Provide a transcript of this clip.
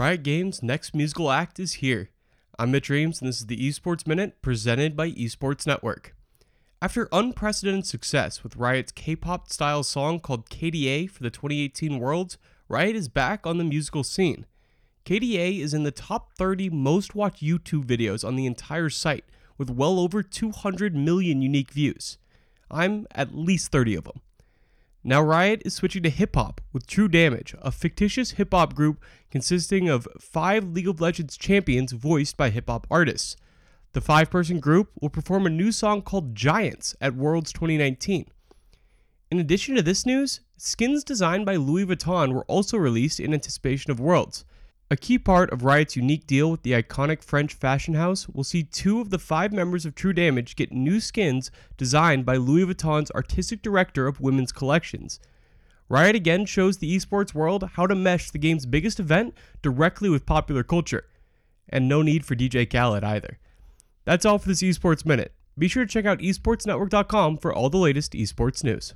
Riot Games' next musical act is here. I'm Mitch Reams, and this is the Esports Minute presented by Esports Network. After unprecedented success with Riot's K pop style song called KDA for the 2018 Worlds, Riot is back on the musical scene. KDA is in the top 30 most watched YouTube videos on the entire site, with well over 200 million unique views. I'm at least 30 of them. Now, Riot is switching to hip hop with True Damage, a fictitious hip hop group consisting of five League of Legends champions voiced by hip hop artists. The five person group will perform a new song called Giants at Worlds 2019. In addition to this news, skins designed by Louis Vuitton were also released in anticipation of Worlds. A key part of Riot's unique deal with the iconic French fashion house will see two of the five members of True Damage get new skins designed by Louis Vuitton's artistic director of women's collections. Riot again shows the esports world how to mesh the game's biggest event directly with popular culture. And no need for DJ Khaled either. That's all for this Esports Minute. Be sure to check out esportsnetwork.com for all the latest esports news.